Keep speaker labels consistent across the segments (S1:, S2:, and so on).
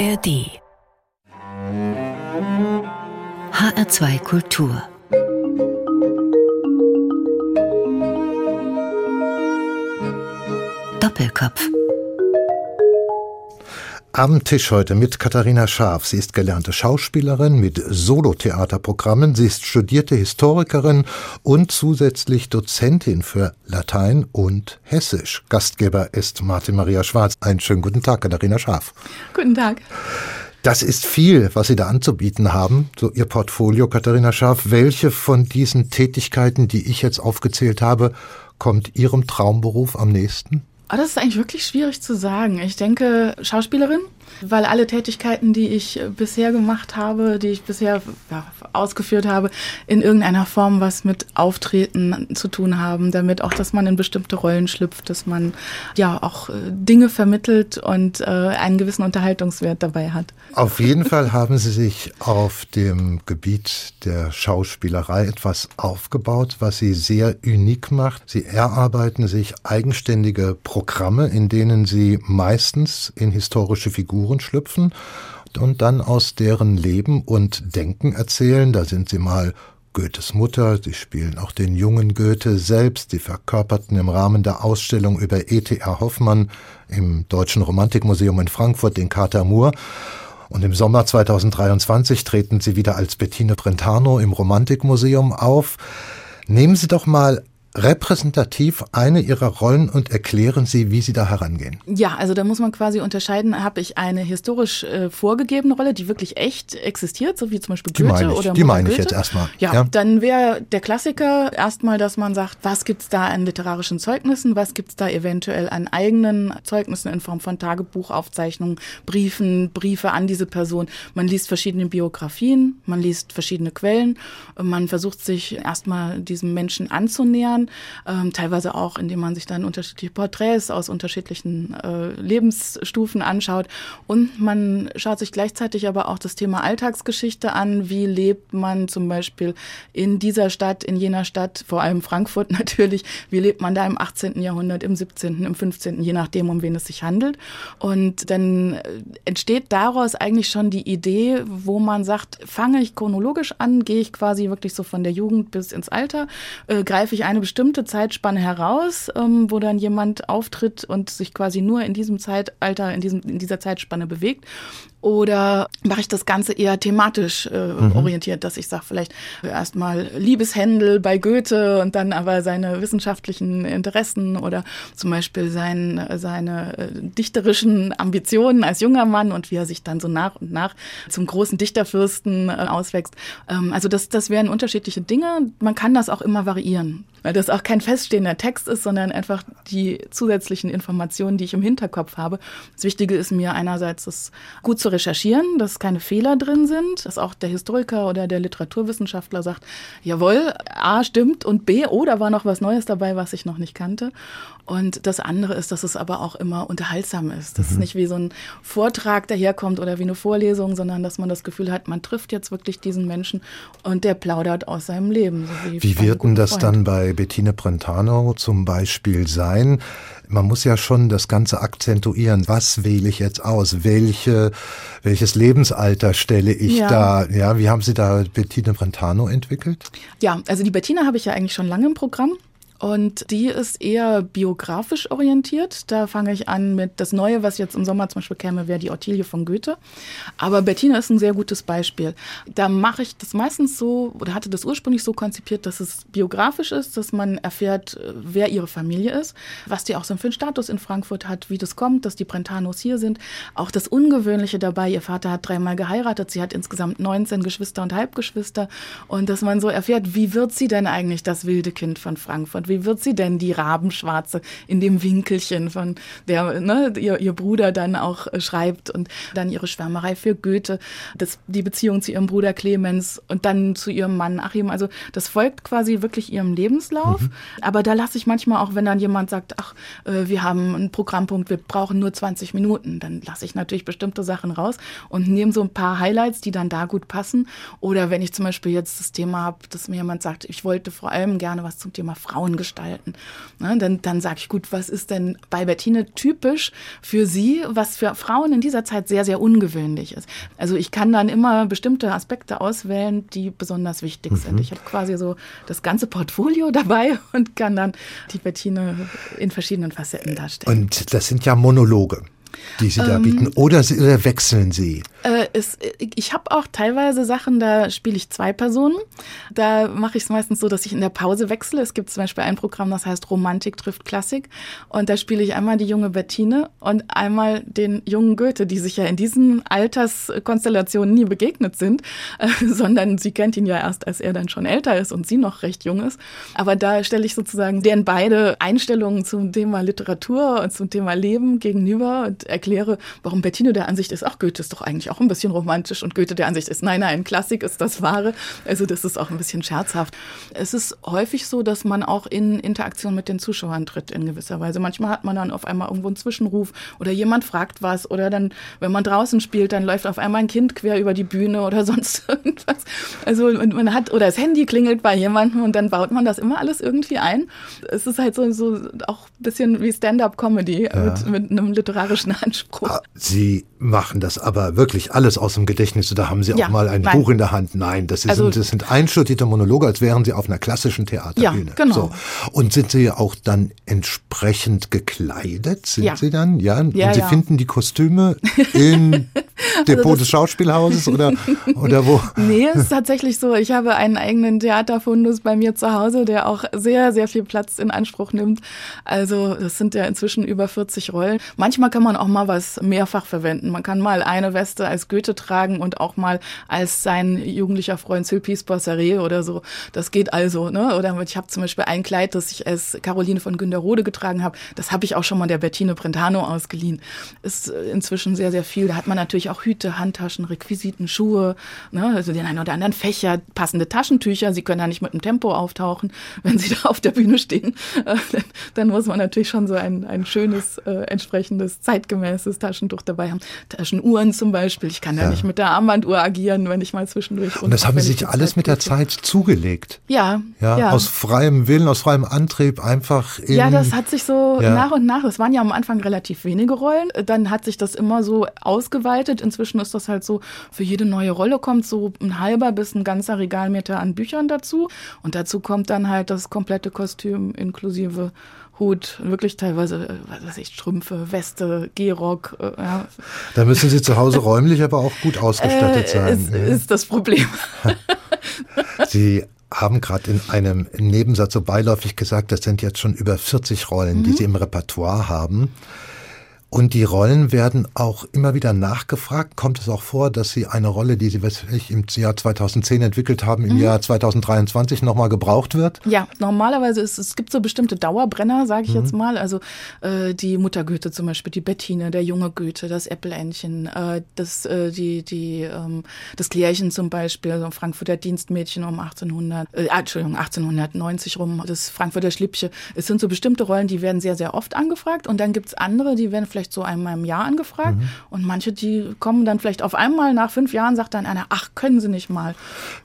S1: ARD HR2 Kultur. Doppelkopf
S2: am Tisch heute mit Katharina Scharf. Sie ist gelernte Schauspielerin mit Solotheaterprogrammen. Sie ist studierte Historikerin und zusätzlich Dozentin für Latein und Hessisch. Gastgeber ist Martin Maria Schwarz. Einen schönen guten Tag, Katharina Scharf.
S3: Guten Tag.
S2: Das ist viel, was Sie da anzubieten haben, so Ihr Portfolio, Katharina Scharf. Welche von diesen Tätigkeiten, die ich jetzt aufgezählt habe, kommt Ihrem Traumberuf am nächsten?
S3: Oh, das ist eigentlich wirklich schwierig zu sagen. Ich denke, Schauspielerin, weil alle Tätigkeiten, die ich bisher gemacht habe, die ich bisher ja, ausgeführt habe, in irgendeiner Form was mit Auftreten zu tun haben, damit auch, dass man in bestimmte Rollen schlüpft, dass man ja auch äh, Dinge vermittelt und äh, einen gewissen Unterhaltungswert dabei hat.
S2: Auf jeden Fall haben Sie sich auf dem Gebiet der Schauspielerei etwas aufgebaut, was Sie sehr unik macht. Sie erarbeiten sich eigenständige Programme, in denen Sie meistens in historische Figuren schlüpfen und dann aus deren Leben und Denken erzählen. Da sind Sie mal Goethes Mutter, sie spielen auch den jungen Goethe selbst, sie verkörperten im Rahmen der Ausstellung über E.T.R. Hoffmann im Deutschen Romantikmuseum in Frankfurt den Kater Moor. Und im Sommer 2023 treten sie wieder als Bettine Brentano im Romantikmuseum auf. Nehmen Sie doch mal repräsentativ eine ihrer Rollen und erklären Sie, wie Sie da herangehen.
S3: Ja, also da muss man quasi unterscheiden, habe ich eine historisch äh, vorgegebene Rolle, die wirklich echt existiert, so wie zum Beispiel Goethe
S2: die meine ich,
S3: oder
S2: Die meine
S3: Goethe.
S2: ich jetzt erstmal.
S3: Ja, ja. dann wäre der Klassiker erstmal, dass man sagt, was gibt's da an literarischen Zeugnissen, was gibt's da eventuell an eigenen Zeugnissen in Form von Tagebuchaufzeichnungen, Briefen, Briefe an diese Person. Man liest verschiedene Biografien, man liest verschiedene Quellen, man versucht sich erstmal diesem Menschen anzunähern Jahren, ähm, teilweise auch, indem man sich dann unterschiedliche Porträts aus unterschiedlichen äh, Lebensstufen anschaut. Und man schaut sich gleichzeitig aber auch das Thema Alltagsgeschichte an. Wie lebt man zum Beispiel in dieser Stadt, in jener Stadt, vor allem Frankfurt natürlich, wie lebt man da im 18. Jahrhundert, im 17., im 15., je nachdem, um wen es sich handelt. Und dann äh, entsteht daraus eigentlich schon die Idee, wo man sagt, fange ich chronologisch an, gehe ich quasi wirklich so von der Jugend bis ins Alter, äh, greife ich eine bestimmte Zeitspanne heraus, ähm, wo dann jemand auftritt und sich quasi nur in diesem Zeitalter, in, diesem, in dieser Zeitspanne bewegt. Oder mache ich das Ganze eher thematisch äh, mhm. orientiert, dass ich sage, vielleicht erstmal Liebeshändel bei Goethe und dann aber seine wissenschaftlichen Interessen oder zum Beispiel sein, seine äh, dichterischen Ambitionen als junger Mann und wie er sich dann so nach und nach zum großen Dichterfürsten äh, auswächst. Ähm, also das, das wären unterschiedliche Dinge. Man kann das auch immer variieren, weil das auch kein feststehender Text ist, sondern einfach die zusätzlichen Informationen, die ich im Hinterkopf habe. Das Wichtige ist mir einerseits, das gut zu recherchieren, dass keine Fehler drin sind, dass auch der Historiker oder der Literaturwissenschaftler sagt, jawohl, A stimmt und B, oh, da war noch was Neues dabei, was ich noch nicht kannte. Und das andere ist, dass es aber auch immer unterhaltsam ist. Dass mhm. es nicht wie so ein Vortrag daherkommt oder wie eine Vorlesung, sondern dass man das Gefühl hat, man trifft jetzt wirklich diesen Menschen und der plaudert aus seinem Leben.
S2: So wie wie wird denn das Freund. dann bei Bettine Brentano zum Beispiel sein? Man muss ja schon das Ganze akzentuieren. Was wähle ich jetzt aus? Welche, welches Lebensalter stelle ich ja. da? Ja, wie haben Sie da Bettine Brentano entwickelt?
S3: Ja, also die Bettine habe ich ja eigentlich schon lange im Programm. Und die ist eher biografisch orientiert. Da fange ich an mit das Neue, was jetzt im Sommer zum Beispiel käme, wäre die Ottilie von Goethe. Aber Bettina ist ein sehr gutes Beispiel. Da mache ich das meistens so oder hatte das ursprünglich so konzipiert, dass es biografisch ist, dass man erfährt, wer ihre Familie ist, was die auch so für einen Status in Frankfurt hat, wie das kommt, dass die Brentanos hier sind. Auch das Ungewöhnliche dabei, ihr Vater hat dreimal geheiratet, sie hat insgesamt 19 Geschwister und Halbgeschwister. Und dass man so erfährt, wie wird sie denn eigentlich das wilde Kind von Frankfurt? Wie wird sie denn die Rabenschwarze in dem Winkelchen, von der ne, ihr, ihr Bruder dann auch äh, schreibt und dann ihre Schwärmerei für Goethe, das, die Beziehung zu ihrem Bruder Clemens und dann zu ihrem Mann Achim. Also das folgt quasi wirklich ihrem Lebenslauf. Mhm. Aber da lasse ich manchmal auch, wenn dann jemand sagt, ach, äh, wir haben einen Programmpunkt, wir brauchen nur 20 Minuten, dann lasse ich natürlich bestimmte Sachen raus und nehme so ein paar Highlights, die dann da gut passen. Oder wenn ich zum Beispiel jetzt das Thema habe, dass mir jemand sagt, ich wollte vor allem gerne was zum Thema Frauen gestalten. Ne, dann dann sage ich, gut, was ist denn bei Bettine typisch für sie, was für Frauen in dieser Zeit sehr, sehr ungewöhnlich ist. Also ich kann dann immer bestimmte Aspekte auswählen, die besonders wichtig mhm. sind. Ich habe quasi so das ganze Portfolio dabei und kann dann die Bettine in verschiedenen Facetten darstellen.
S2: Und das sind ja Monologe die Sie da ähm, bieten? Oder, Sie, oder wechseln Sie?
S3: Äh, es, ich habe auch teilweise Sachen, da spiele ich zwei Personen. Da mache ich es meistens so, dass ich in der Pause wechsle. Es gibt zum Beispiel ein Programm, das heißt Romantik trifft Klassik. Und da spiele ich einmal die junge Bettine und einmal den jungen Goethe, die sich ja in diesen Alterskonstellationen nie begegnet sind, äh, sondern sie kennt ihn ja erst, als er dann schon älter ist und sie noch recht jung ist. Aber da stelle ich sozusagen deren beide Einstellungen zum Thema Literatur und zum Thema Leben gegenüber und erkläre, warum Bettino der Ansicht ist, ach, Goethe ist doch eigentlich auch ein bisschen romantisch und Goethe der Ansicht ist, nein, nein, Klassik ist das Wahre. Also das ist auch ein bisschen scherzhaft. Es ist häufig so, dass man auch in Interaktion mit den Zuschauern tritt in gewisser Weise. Manchmal hat man dann auf einmal irgendwo einen Zwischenruf oder jemand fragt was oder dann, wenn man draußen spielt, dann läuft auf einmal ein Kind quer über die Bühne oder sonst irgendwas. Also man hat, oder das Handy klingelt bei jemandem und dann baut man das immer alles irgendwie ein. Es ist halt so, so auch ein bisschen wie Stand-up-Comedy ja. mit, mit einem literarischen Anspruch. Ah,
S2: Sie machen das aber wirklich alles aus dem Gedächtnis. Da haben Sie ja, auch mal ein nein. Buch in der Hand. Nein, das, also, das sind einstudierte Monologe, als wären Sie auf einer klassischen Theaterbühne.
S3: Ja, genau. So.
S2: Und sind Sie auch dann entsprechend gekleidet? Sind ja. Sie dann? Ja. Und Sie finden die Kostüme in Depot also des Schauspielhauses oder, oder wo?
S3: Nee, es ist tatsächlich so. Ich habe einen eigenen Theaterfundus bei mir zu Hause, der auch sehr, sehr viel Platz in Anspruch nimmt. Also, das sind ja inzwischen über 40 Rollen. Manchmal kann man auch mal was mehrfach verwenden. Man kann mal eine Weste als Goethe tragen und auch mal als sein jugendlicher Freund Sylpice Boisseret oder so. Das geht also, ne? Oder ich habe zum Beispiel ein Kleid, das ich als Caroline von Günderrode getragen habe. Das habe ich auch schon mal der Bettine Brentano ausgeliehen. Ist inzwischen sehr, sehr viel. Da hat man natürlich auch Hüte, Handtaschen, Requisiten, Schuhe, ne? also den einen oder anderen Fächer, passende Taschentücher. Sie können da nicht mit dem Tempo auftauchen, wenn Sie da auf der Bühne stehen. Äh, dann, dann, muss man natürlich schon so ein, ein schönes, äh, entsprechendes, zeitgemäßes Taschentuch dabei haben. Taschenuhren zum Beispiel. Ich kann ja, ja nicht mit der Armbanduhr agieren, wenn ich mal zwischendurch.
S2: Und das haben Sie sich alles mit der Zeit zugelegt.
S3: Ja,
S2: ja. Ja, aus freiem Willen, aus freiem Antrieb einfach in,
S3: Ja, das hat sich so ja. nach und nach, es waren ja am Anfang relativ wenige Rollen, dann hat sich das immer so ausgeweitet. Inzwischen ist das halt so, für jede neue Rolle kommt so ein halber bis ein ganzer Regalmeter an Büchern dazu. Und dazu kommt dann halt das komplette Kostüm inklusive Hut, wirklich teilweise, äh, was weiß ich, Strümpfe, Weste, Gehrock. Äh, ja.
S2: Da müssen Sie zu Hause räumlich aber auch gut ausgestattet äh, sein.
S3: Ist, ne? ist das Problem.
S2: Sie haben gerade in einem Nebensatz so beiläufig gesagt, das sind jetzt schon über 40 Rollen, mhm. die Sie im Repertoire haben. Und die Rollen werden auch immer wieder nachgefragt. Kommt es auch vor, dass Sie eine Rolle, die Sie ich, im Jahr 2010 entwickelt haben, im mhm. Jahr 2023 nochmal gebraucht wird?
S3: Ja, normalerweise ist es gibt so bestimmte Dauerbrenner, sage ich mhm. jetzt mal. Also äh, die Mutter Goethe zum Beispiel, die Bettine, der junge Goethe, das Äppelentchen, äh, das äh, die die ähm, das Klärchen zum Beispiel, so Frankfurter Dienstmädchen um 1800, äh, Entschuldigung 1890 rum, das Frankfurter Schlippche. Es sind so bestimmte Rollen, die werden sehr sehr oft angefragt und dann gibt's andere, die werden vielleicht vielleicht so einmal im Jahr angefragt. Mhm. Und manche, die kommen dann vielleicht auf einmal nach fünf Jahren, sagt dann einer, ach, können Sie nicht mal.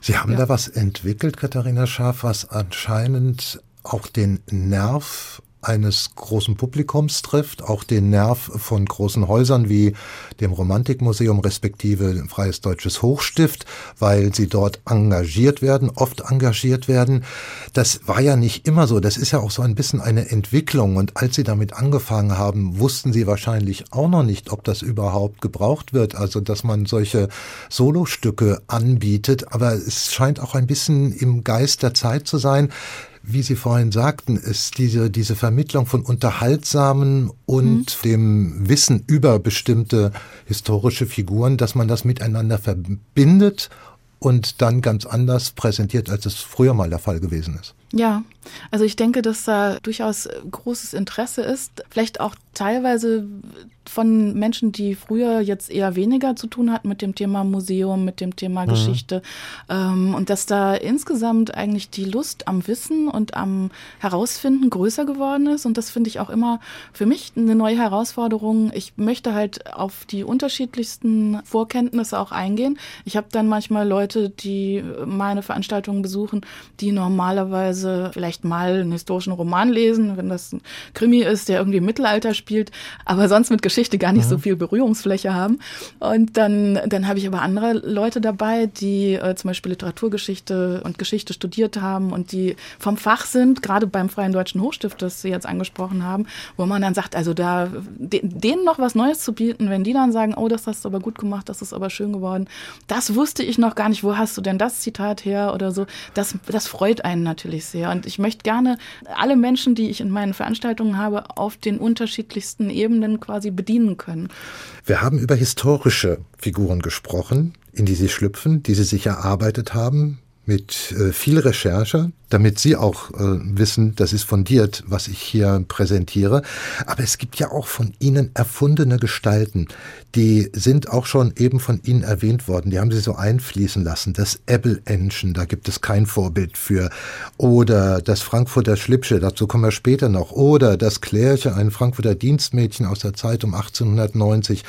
S2: Sie haben ja. da was entwickelt, Katharina Schaaf, was anscheinend auch den Nerv eines großen Publikums trifft, auch den Nerv von großen Häusern wie dem Romantikmuseum respektive Freies Deutsches Hochstift, weil sie dort engagiert werden, oft engagiert werden. Das war ja nicht immer so. Das ist ja auch so ein bisschen eine Entwicklung. Und als sie damit angefangen haben, wussten sie wahrscheinlich auch noch nicht, ob das überhaupt gebraucht wird. Also, dass man solche Solostücke anbietet. Aber es scheint auch ein bisschen im Geist der Zeit zu sein wie Sie vorhin sagten, ist diese, diese Vermittlung von unterhaltsamen und mhm. dem Wissen über bestimmte historische Figuren, dass man das miteinander verbindet und dann ganz anders präsentiert, als es früher mal der Fall gewesen ist.
S3: Ja, also ich denke, dass da durchaus großes Interesse ist, vielleicht auch teilweise von Menschen, die früher jetzt eher weniger zu tun hatten mit dem Thema Museum, mit dem Thema mhm. Geschichte. Ähm, und dass da insgesamt eigentlich die Lust am Wissen und am Herausfinden größer geworden ist. Und das finde ich auch immer für mich eine neue Herausforderung. Ich möchte halt auf die unterschiedlichsten Vorkenntnisse auch eingehen. Ich habe dann manchmal Leute, die meine Veranstaltungen besuchen, die normalerweise vielleicht vielleicht mal einen historischen Roman lesen, wenn das ein Krimi ist, der irgendwie im Mittelalter spielt, aber sonst mit Geschichte gar nicht mhm. so viel Berührungsfläche haben. Und dann, dann habe ich aber andere Leute dabei, die äh, zum Beispiel Literaturgeschichte und Geschichte studiert haben und die vom Fach sind, gerade beim Freien Deutschen Hochstift, das Sie jetzt angesprochen haben, wo man dann sagt, also da denen noch was Neues zu bieten, wenn die dann sagen, oh, das hast du aber gut gemacht, das ist aber schön geworden, das wusste ich noch gar nicht, wo hast du denn das Zitat her oder so, das, das freut einen natürlich sehr. Und ich möchte gerne alle Menschen, die ich in meinen Veranstaltungen habe, auf den unterschiedlichsten Ebenen quasi bedienen können.
S2: Wir haben über historische Figuren gesprochen, in die Sie schlüpfen, die Sie sich erarbeitet haben, mit äh, viel Recherche, damit Sie auch äh, wissen, das ist fundiert, was ich hier präsentiere. Aber es gibt ja auch von Ihnen erfundene Gestalten, die sind auch schon eben von Ihnen erwähnt worden. Die haben Sie so einfließen lassen. Das Apple Engine, da gibt es kein Vorbild für. Oder das Frankfurter Schlipsche, dazu kommen wir später noch. Oder das Klärche, ein Frankfurter Dienstmädchen aus der Zeit um 1890.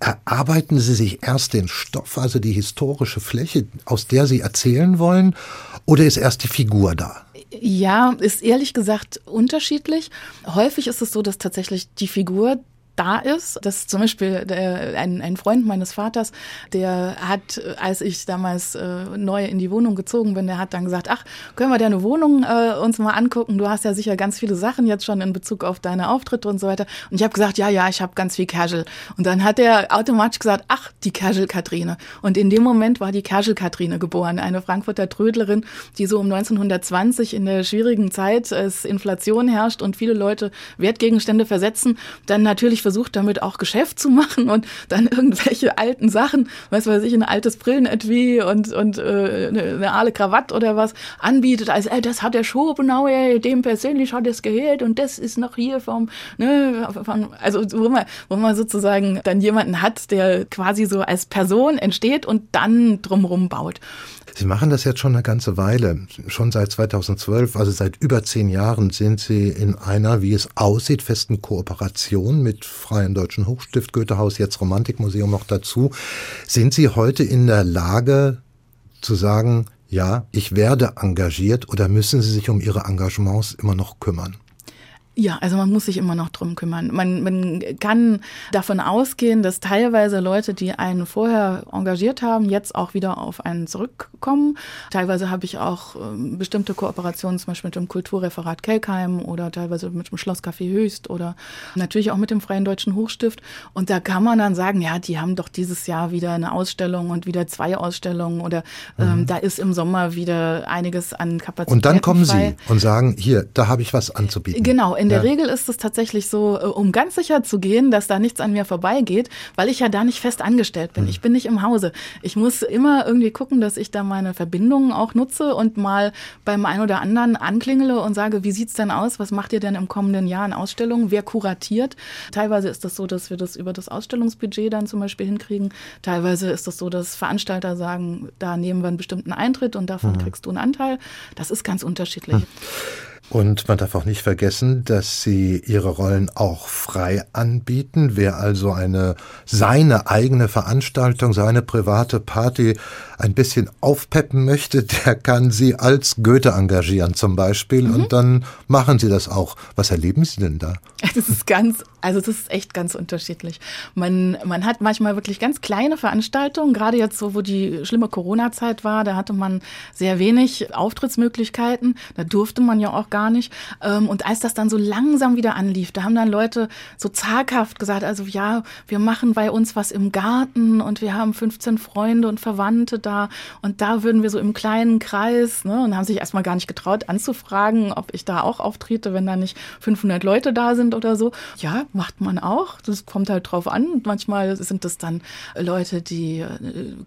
S2: Erarbeiten Sie sich erst den Stoff, also die historische Fläche, aus der Sie erzählen wollen? Oder ist erst die Figur da?
S3: Ja, ist ehrlich gesagt unterschiedlich. Häufig ist es so, dass tatsächlich die Figur da ist. Das zum Beispiel der, ein, ein Freund meines Vaters, der hat, als ich damals äh, neu in die Wohnung gezogen bin, der hat dann gesagt, ach, können wir deine Wohnung äh, uns mal angucken? Du hast ja sicher ganz viele Sachen jetzt schon in Bezug auf deine Auftritte und so weiter. Und ich habe gesagt, ja, ja, ich habe ganz viel Casual. Und dann hat er automatisch gesagt, ach, die Casual Katrine. Und in dem Moment war die Casual Katrine geboren, eine Frankfurter Trödlerin, die so um 1920 in der schwierigen Zeit, es Inflation herrscht und viele Leute Wertgegenstände versetzen, dann natürlich versucht damit auch Geschäft zu machen und dann irgendwelche alten Sachen, was weiß ich, ein altes Brillenetui und, und äh, eine, eine Krawatte oder was anbietet, als ey, das hat der Schopenhauer, dem persönlich hat es gehört und das ist noch hier vom, ne, von, also wo man, wo man sozusagen dann jemanden hat, der quasi so als Person entsteht und dann drumherum baut.
S2: Sie machen das jetzt schon eine ganze Weile, schon seit 2012, also seit über zehn Jahren sind Sie in einer, wie es aussieht, festen Kooperation mit Freien Deutschen Hochstift, Goethehaus, jetzt Romantikmuseum noch dazu. Sind Sie heute in der Lage zu sagen, ja, ich werde engagiert oder müssen Sie sich um Ihre Engagements immer noch kümmern?
S3: Ja, also man muss sich immer noch drum kümmern. Man, man kann davon ausgehen, dass teilweise Leute, die einen vorher engagiert haben, jetzt auch wieder auf einen zurückkommen. Teilweise habe ich auch ähm, bestimmte Kooperationen, zum Beispiel mit dem Kulturreferat Kelkheim oder teilweise mit dem Schlosscafé Höchst oder natürlich auch mit dem Freien Deutschen Hochstift. Und da kann man dann sagen, ja, die haben doch dieses Jahr wieder eine Ausstellung und wieder zwei Ausstellungen oder ähm, mhm. da ist im Sommer wieder einiges an Kapazität.
S2: Und dann kommen frei. Sie und sagen, hier, da habe ich was anzubieten.
S3: Genau, in der ja. Regel ist es tatsächlich so, äh, um ganz sicher zu gehen, dass da nichts an mir vorbeigeht, weil ich ja da nicht fest angestellt bin. Mhm. Ich bin nicht im Hause. Ich muss immer irgendwie gucken, dass ich da meine Verbindungen auch nutze und mal beim einen oder anderen anklingele und sage, wie sieht's denn aus? Was macht ihr denn im kommenden Jahr in Ausstellungen? Wer kuratiert? Teilweise ist das so, dass wir das über das Ausstellungsbudget dann zum Beispiel hinkriegen. Teilweise ist das so, dass Veranstalter sagen, da nehmen wir einen bestimmten Eintritt und davon mhm. kriegst du einen Anteil. Das ist ganz unterschiedlich. Mhm.
S2: Und man darf auch nicht vergessen, dass sie ihre Rollen auch frei anbieten. Wer also eine seine eigene Veranstaltung, seine private Party ein bisschen aufpeppen möchte, der kann sie als Goethe engagieren zum Beispiel. Mhm. Und dann machen sie das auch. Was erleben Sie denn da?
S3: Das ist ganz, also das ist echt ganz unterschiedlich. Man, man hat manchmal wirklich ganz kleine Veranstaltungen, gerade jetzt so, wo die schlimme Corona-Zeit war, da hatte man sehr wenig Auftrittsmöglichkeiten. Da durfte man ja auch gar nicht. Ähm, und als das dann so langsam wieder anlief, da haben dann Leute so zaghaft gesagt, also ja, wir machen bei uns was im Garten und wir haben 15 Freunde und Verwandte da und da würden wir so im kleinen Kreis, ne, und haben sich erstmal gar nicht getraut anzufragen, ob ich da auch auftrete, wenn da nicht 500 Leute da sind oder so. Ja, macht man auch. Das kommt halt drauf an. Manchmal sind das dann Leute, die äh,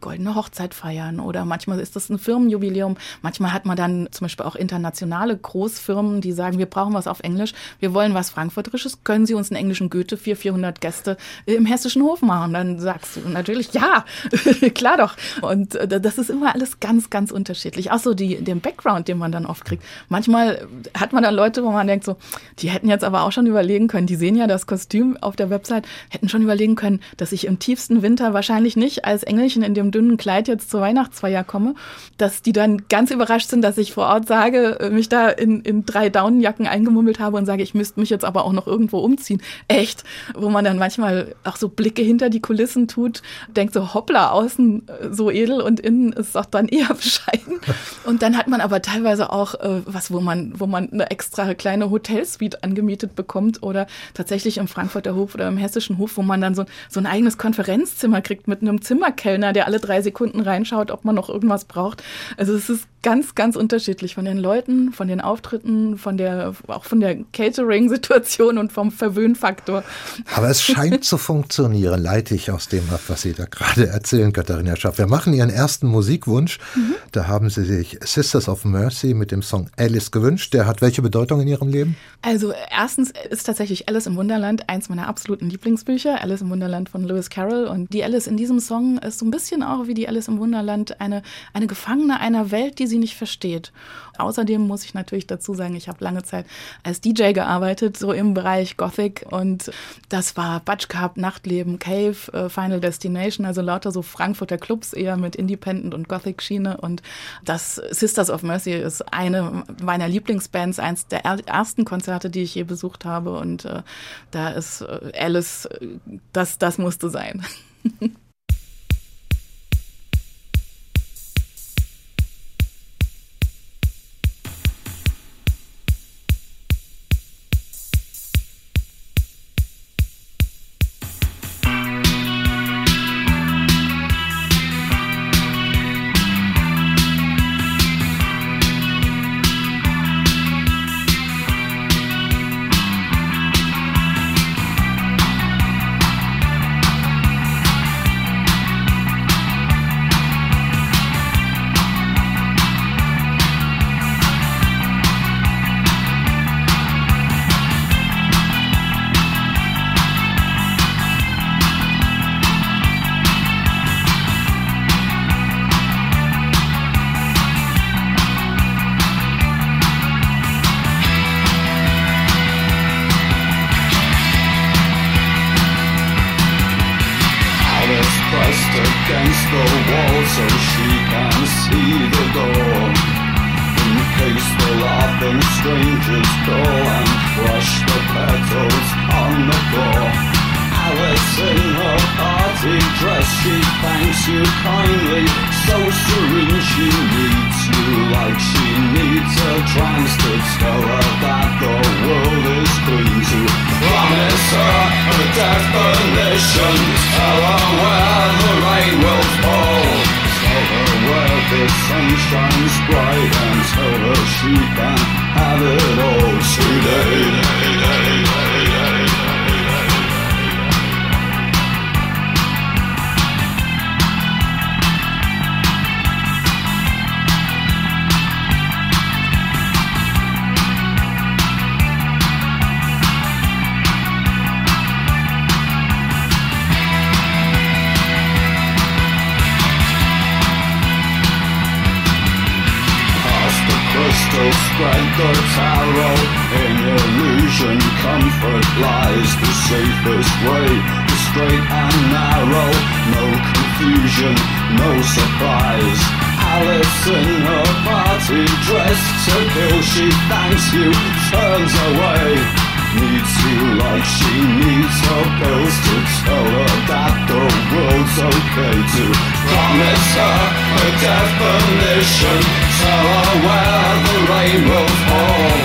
S3: goldene Hochzeit feiern oder manchmal ist das ein Firmenjubiläum. Manchmal hat man dann zum Beispiel auch internationale Großfirmen, die sagen, wir brauchen was auf Englisch, wir wollen was Frankfurterisches, können Sie uns einen englischen Goethe für 400 Gäste im hessischen Hof machen? Dann sagst du natürlich, ja, klar doch. Und äh, das ist immer alles ganz, ganz unterschiedlich. Auch so die, den Background, den man dann oft kriegt. Manchmal hat man dann Leute, wo man denkt so, die hätten jetzt aber auch schon überlegen können, die sehen ja das Kostüm auf der Website, hätten schon überlegen können, dass ich im tiefsten Winter wahrscheinlich nicht als Engelchen in dem dünnen Kleid jetzt zur Weihnachtsfeier komme, dass die dann ganz überrascht sind, dass ich vor Ort sage, mich da in, in
S4: drei Daunenjacken eingemummelt habe und sage, ich müsste mich jetzt aber auch noch irgendwo umziehen. Echt, wo man dann manchmal auch so Blicke hinter die Kulissen tut, denkt so, hoppla, außen äh, so edel und innen ist auch dann eher bescheiden. Und dann hat man aber teilweise auch äh, was, wo man, wo man eine extra kleine Hotelsuite angemietet bekommt oder tatsächlich im Frankfurter Hof oder im Hessischen Hof, wo man dann so, so ein eigenes Konferenzzimmer kriegt mit einem Zimmerkellner, der alle drei Sekunden reinschaut, ob man noch irgendwas braucht. Also es ist ganz, ganz unterschiedlich von den Leuten, von den Auftritten, von der, auch von der Catering-Situation und vom Verwöhnfaktor.
S2: Aber es scheint zu funktionieren, leite ich aus dem ab, was Sie da gerade erzählen, Katharina Schaff. Wir machen Ihren ersten Musikwunsch. Mhm. Da haben Sie sich Sisters of Mercy mit dem Song Alice gewünscht. Der hat welche Bedeutung in Ihrem Leben?
S4: Also erstens ist tatsächlich Alice im Wunderland eins meiner absoluten Lieblingsbücher. Alice im Wunderland von Lewis Carroll. Und die Alice in diesem Song ist so ein bisschen auch wie die Alice im Wunderland eine, eine Gefangene einer Welt, die sie nicht versteht. Außerdem muss ich natürlich dazu sagen, ich habe lange Zeit als DJ gearbeitet, so im Bereich Gothic. Und das war Butch Cup, Nachtleben, Cave, äh, Final Destination, also lauter so Frankfurter Clubs eher mit Independent und Gothic Schiene und das Sisters of Mercy ist eine meiner Lieblingsbands, eins der ersten Konzerte, die ich je besucht habe. Und äh, da ist äh, Alice, äh, das, das musste sein. crystal the tarot In illusion. Comfort lies the safest way. The straight and narrow, no confusion, no surprise. Alice in her party dress to kill She thanks you, turns away. Needs you like she needs her pills to tell her that the world's okay to Promise her a definition. Sorrow where the rain will fall.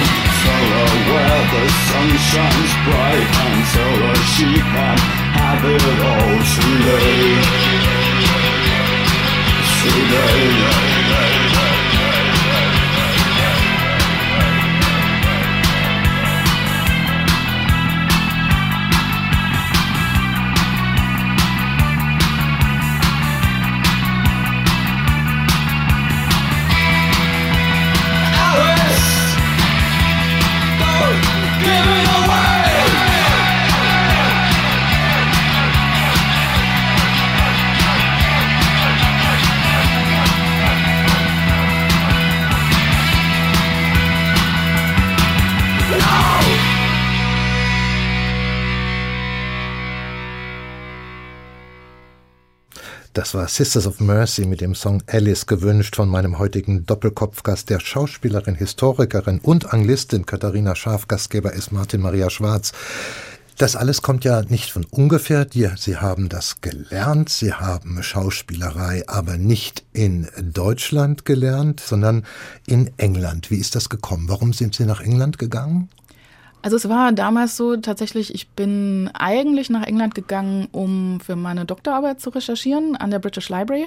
S4: Sorrow where the sun shines bright. And sorrow she can have it all Too late Too late
S2: Das war Sisters of Mercy mit dem Song Alice gewünscht von meinem heutigen Doppelkopfgast, der Schauspielerin, Historikerin und Anglistin Katharina Scharf. Gastgeber ist Martin Maria Schwarz. Das alles kommt ja nicht von ungefähr. Sie haben das gelernt. Sie haben Schauspielerei aber nicht in Deutschland gelernt, sondern in England. Wie ist das gekommen? Warum sind Sie nach England gegangen?
S3: Also es war damals so tatsächlich, ich bin eigentlich nach England gegangen, um für meine Doktorarbeit zu recherchieren an der British Library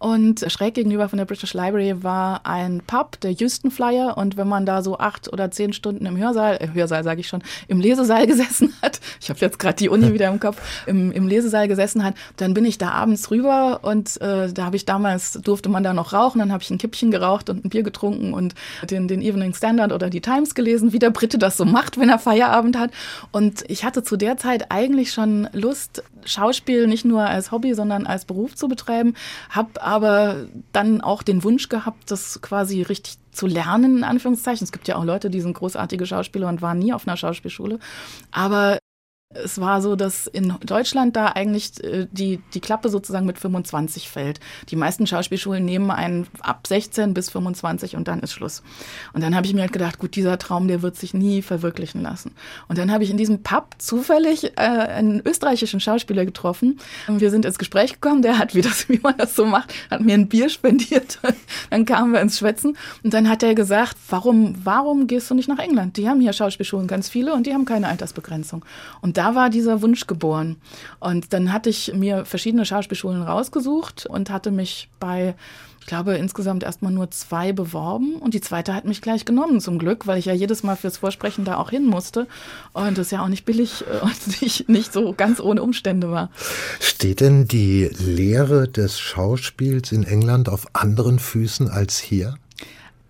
S3: und schräg gegenüber von der British Library war ein Pub, der Houston Flyer. Und wenn man da so acht oder zehn Stunden im Hörsaal, äh, Hörsaal sage ich schon, im Lesesaal gesessen hat, ich habe jetzt gerade die Uni wieder im Kopf, im, im Lesesaal gesessen hat, dann bin ich da abends rüber und äh, da habe ich damals, durfte man da noch rauchen, dann habe ich ein Kippchen geraucht und ein Bier getrunken und den, den Evening Standard oder die Times gelesen, wie der Brite das so macht, wenn er Feierabend hat. Und ich hatte zu der Zeit eigentlich schon Lust, Schauspiel nicht nur als Hobby, sondern als Beruf zu betreiben, habe aber dann auch den Wunsch gehabt, das quasi richtig zu lernen, in Anführungszeichen. Es gibt ja auch Leute, die sind großartige Schauspieler und waren nie auf einer Schauspielschule. Aber es war so, dass in Deutschland da eigentlich äh, die, die Klappe sozusagen mit 25 fällt. Die meisten Schauspielschulen nehmen einen ab 16 bis 25 und dann ist Schluss. Und dann habe ich mir halt gedacht, gut, dieser Traum, der wird sich nie verwirklichen lassen. Und dann habe ich in diesem Pub zufällig äh, einen österreichischen Schauspieler getroffen. Wir sind ins Gespräch gekommen, der hat, wie, das, wie man das so macht, hat mir ein Bier spendiert. dann kamen wir ins Schwätzen und dann hat er gesagt, warum, warum gehst du nicht nach England? Die haben hier Schauspielschulen ganz viele und die haben keine Altersbegrenzung. Und da war dieser Wunsch geboren. Und dann hatte ich mir verschiedene Schauspielschulen rausgesucht und hatte mich bei ich glaube, insgesamt erstmal nur zwei beworben und die zweite hat mich gleich genommen, zum Glück, weil ich ja jedes Mal fürs Vorsprechen da auch hin musste und das ja auch nicht billig äh, und nicht, nicht so ganz ohne Umstände war.
S2: Steht denn die Lehre des Schauspiels in England auf anderen Füßen als hier?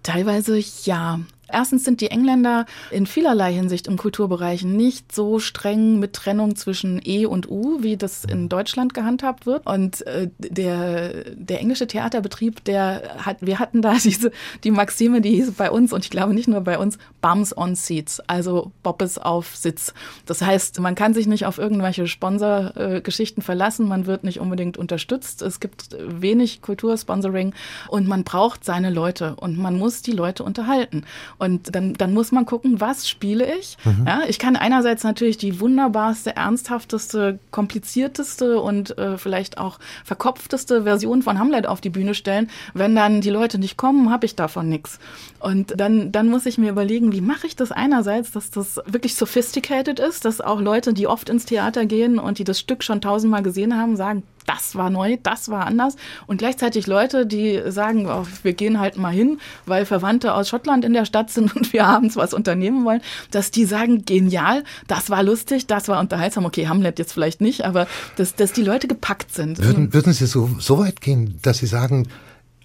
S3: Teilweise ja. Erstens sind die Engländer in vielerlei Hinsicht im Kulturbereich nicht so streng mit Trennung zwischen E und U, wie das in Deutschland gehandhabt wird. Und äh, der, der englische Theaterbetrieb, der hat, wir hatten da diese, die Maxime, die hieß bei uns, und ich glaube nicht nur bei uns, Bums on Seats, also Boppes auf Sitz. Das heißt, man kann sich nicht auf irgendwelche Sponsorgeschichten äh, verlassen, man wird nicht unbedingt unterstützt. Es gibt wenig Kultursponsoring und man braucht seine Leute und man muss die Leute unterhalten. Und dann, dann muss man gucken, was spiele ich. Mhm. Ja, ich kann einerseits natürlich die wunderbarste, ernsthafteste, komplizierteste und äh, vielleicht auch verkopfteste Version von Hamlet auf die Bühne stellen. Wenn dann die Leute nicht kommen, habe ich davon nichts. Und dann, dann muss ich mir überlegen, wie mache ich das einerseits, dass das wirklich sophisticated ist, dass auch Leute, die oft ins Theater gehen und die das Stück schon tausendmal gesehen haben, sagen, das war neu, das war anders. Und gleichzeitig Leute, die sagen, oh, wir gehen halt mal hin, weil Verwandte aus Schottland in der Stadt sind und wir abends was unternehmen wollen, dass die sagen, genial, das war lustig, das war unterhaltsam. Okay, Hamlet jetzt vielleicht nicht, aber dass, dass die Leute gepackt sind.
S2: Würden, würden Sie so, so weit gehen, dass Sie sagen,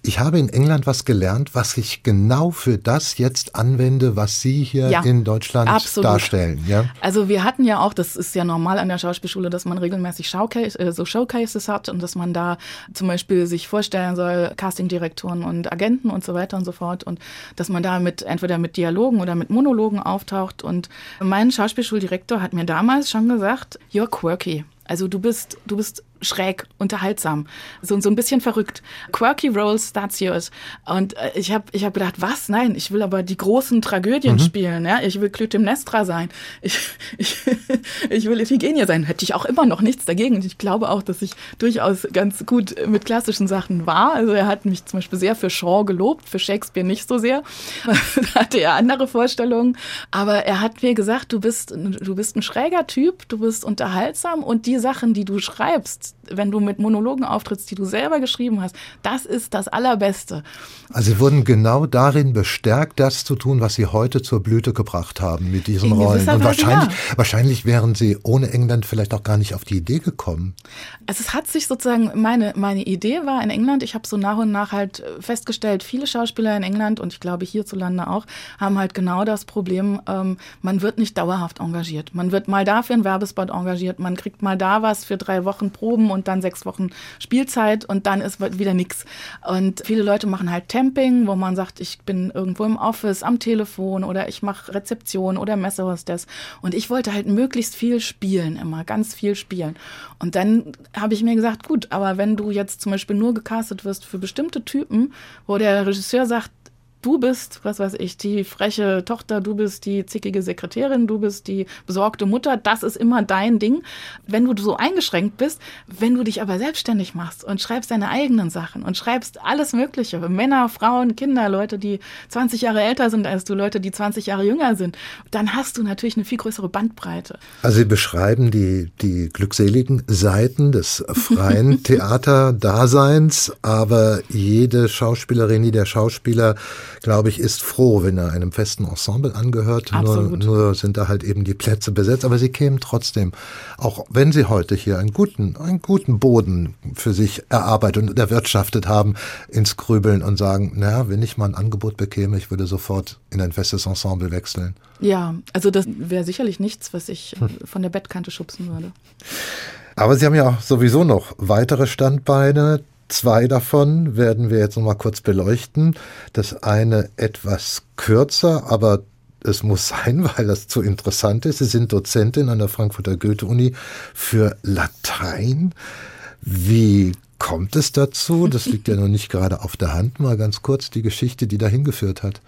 S2: ich habe in England was gelernt, was ich genau für das jetzt anwende, was Sie hier ja, in Deutschland absolut. darstellen. Ja?
S3: Also wir hatten ja auch, das ist ja normal an der Schauspielschule, dass man regelmäßig Showcase, äh, so Showcases hat und dass man da zum Beispiel sich vorstellen soll, Castingdirektoren und Agenten und so weiter und so fort und dass man da mit entweder mit Dialogen oder mit Monologen auftaucht. Und mein Schauspielschuldirektor hat mir damals schon gesagt, you're quirky. Also du bist, du bist schräg, unterhaltsam, so, so ein bisschen verrückt. Quirky Roles, that's yours. Und äh, ich habe ich hab gedacht, was? Nein, ich will aber die großen Tragödien mhm. spielen. Ja? Ich will Clytemnestra sein. Ich, ich, ich will Iphigenie sein. Hätte ich auch immer noch nichts dagegen. Und ich glaube auch, dass ich durchaus ganz gut mit klassischen Sachen war. Also er hat mich zum Beispiel sehr für Shaw gelobt, für Shakespeare nicht so sehr. da hatte er andere Vorstellungen. Aber er hat mir gesagt, du bist, du bist ein schräger Typ, du bist unterhaltsam und die Sachen, die du schreibst, wenn du mit Monologen auftrittst, die du selber geschrieben hast, das ist das Allerbeste.
S2: Also Sie wurden genau darin bestärkt, das zu tun, was Sie heute zur Blüte gebracht haben mit diesen In Rollen. Und wahrscheinlich, ja. wahrscheinlich wären Sie ohne England vielleicht auch gar nicht auf die Idee gekommen.
S3: Also es hat sich sozusagen, meine, meine Idee war in England, ich habe so nach und nach halt festgestellt, viele Schauspieler in England und ich glaube hierzulande auch, haben halt genau das Problem, ähm, man wird nicht dauerhaft engagiert. Man wird mal dafür einen Werbespot engagiert, man kriegt mal da was für drei Wochen pro Proben und dann sechs Wochen Spielzeit und dann ist wieder nichts. Und viele Leute machen halt Temping, wo man sagt, ich bin irgendwo im Office, am Telefon oder ich mache Rezeption oder Messehostess. Und ich wollte halt möglichst viel spielen, immer ganz viel spielen. Und dann habe ich mir gesagt, gut, aber wenn du jetzt zum Beispiel nur gecastet wirst für bestimmte Typen, wo der Regisseur sagt, du bist, was weiß ich, die freche Tochter, du bist die zickige Sekretärin, du bist die besorgte Mutter, das ist immer dein Ding. Wenn du so eingeschränkt bist, wenn du dich aber selbstständig machst und schreibst deine eigenen Sachen und schreibst alles Mögliche, Männer, Frauen, Kinder, Leute, die 20 Jahre älter sind als du, Leute, die 20 Jahre jünger sind, dann hast du natürlich eine viel größere Bandbreite.
S2: Also Sie beschreiben die, die glückseligen Seiten des freien Theaterdaseins, aber jede Schauspielerin, jeder Schauspieler glaube ich, ist froh, wenn er einem festen Ensemble angehört. Nur, nur sind da halt eben die Plätze besetzt. Aber sie kämen trotzdem, auch wenn sie heute hier einen guten, einen guten Boden für sich erarbeitet und erwirtschaftet haben, ins Grübeln und sagen, naja, wenn ich mal ein Angebot bekäme, ich würde sofort in ein festes Ensemble wechseln.
S3: Ja, also das wäre sicherlich nichts, was ich hm. von der Bettkante schubsen würde.
S2: Aber Sie haben ja sowieso noch weitere Standbeine. Zwei davon werden wir jetzt noch mal kurz beleuchten. Das eine etwas kürzer, aber es muss sein, weil das zu interessant ist. Sie sind Dozentin an der Frankfurter Goethe-Uni für Latein. Wie kommt es dazu? Das liegt ja noch nicht gerade auf der Hand. Mal ganz kurz die Geschichte, die dahin geführt hat.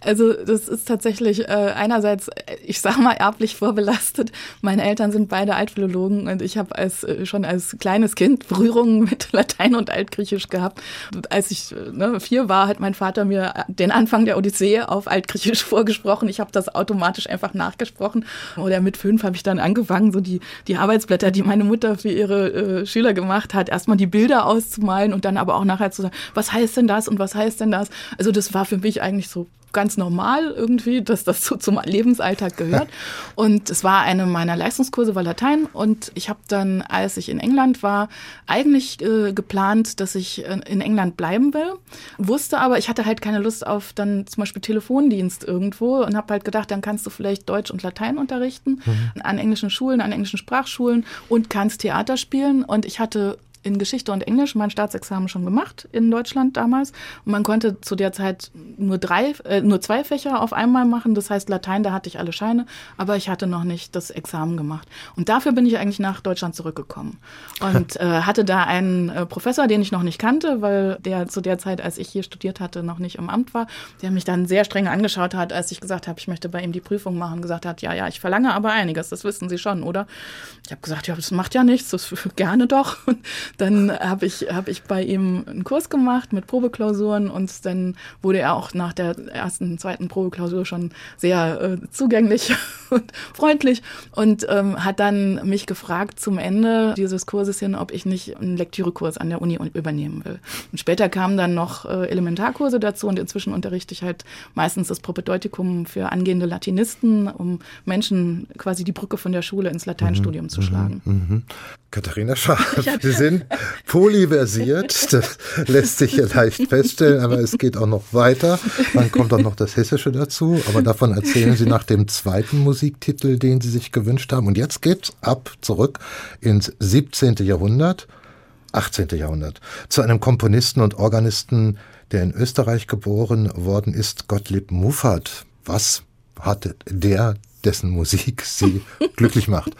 S3: Also das ist tatsächlich äh, einerseits, ich sag mal, erblich vorbelastet. Meine Eltern sind beide Altphilologen und ich habe als äh, schon als kleines Kind Berührungen mit Latein und Altgriechisch gehabt. Und als ich ne, vier war, hat mein Vater mir den Anfang der Odyssee auf Altgriechisch vorgesprochen. Ich habe das automatisch einfach nachgesprochen. Oder mit fünf habe ich dann angefangen, so die, die Arbeitsblätter, die meine Mutter für ihre äh, Schüler gemacht hat, erstmal die Bilder auszumalen und dann aber auch nachher zu sagen, was heißt denn das und was heißt denn das? Also das war für mich eigentlich so ganz normal irgendwie, dass das so zum Lebensalltag gehört. Und es war eine meiner Leistungskurse, war Latein. Und ich habe dann, als ich in England war, eigentlich äh, geplant, dass ich äh, in England bleiben will. Wusste aber, ich hatte halt keine Lust auf dann zum Beispiel Telefondienst irgendwo und habe halt gedacht, dann kannst du vielleicht Deutsch und Latein unterrichten mhm. an englischen Schulen, an englischen Sprachschulen und kannst Theater spielen. Und ich hatte in Geschichte und Englisch mein Staatsexamen schon gemacht in Deutschland damals. Und man konnte zu der Zeit nur drei, äh, nur zwei Fächer auf einmal machen. Das heißt Latein, da hatte ich alle Scheine, aber ich hatte noch nicht das Examen gemacht. Und dafür bin ich eigentlich nach Deutschland zurückgekommen und äh, hatte da einen äh, Professor, den ich noch nicht kannte, weil der zu der Zeit, als ich hier studiert hatte, noch nicht im Amt war. Der mich dann sehr streng angeschaut hat, als ich gesagt habe, ich möchte bei ihm die Prüfung machen. Gesagt hat, ja, ja, ich verlange aber einiges. Das wissen Sie schon, oder? Ich habe gesagt, ja, das macht ja nichts. Das gerne doch. Und dann habe ich, hab ich bei ihm einen Kurs gemacht mit Probeklausuren und dann wurde er auch nach der ersten, zweiten Probeklausur schon sehr äh, zugänglich und freundlich und ähm, hat dann mich gefragt zum Ende dieses Kurses hin, ob ich nicht einen Lektürekurs an der Uni übernehmen will. Und später kamen dann noch äh, Elementarkurse dazu und inzwischen unterrichte ich halt meistens das Propedeutikum für angehende Latinisten, um Menschen quasi die Brücke von der Schule ins Lateinstudium mhm, zu schlagen. Mhm,
S2: mhm. Katharina Scharf, Sie sind polyversiert, das lässt sich ja leicht feststellen, aber es geht auch noch weiter. Dann kommt auch noch das Hessische dazu, aber davon erzählen Sie nach dem zweiten Musiktitel, den Sie sich gewünscht haben. Und jetzt geht's ab zurück ins 17. Jahrhundert, 18. Jahrhundert, zu einem Komponisten und Organisten, der in Österreich geboren worden ist, Gottlieb Muffat. Was hat der, dessen Musik Sie glücklich macht?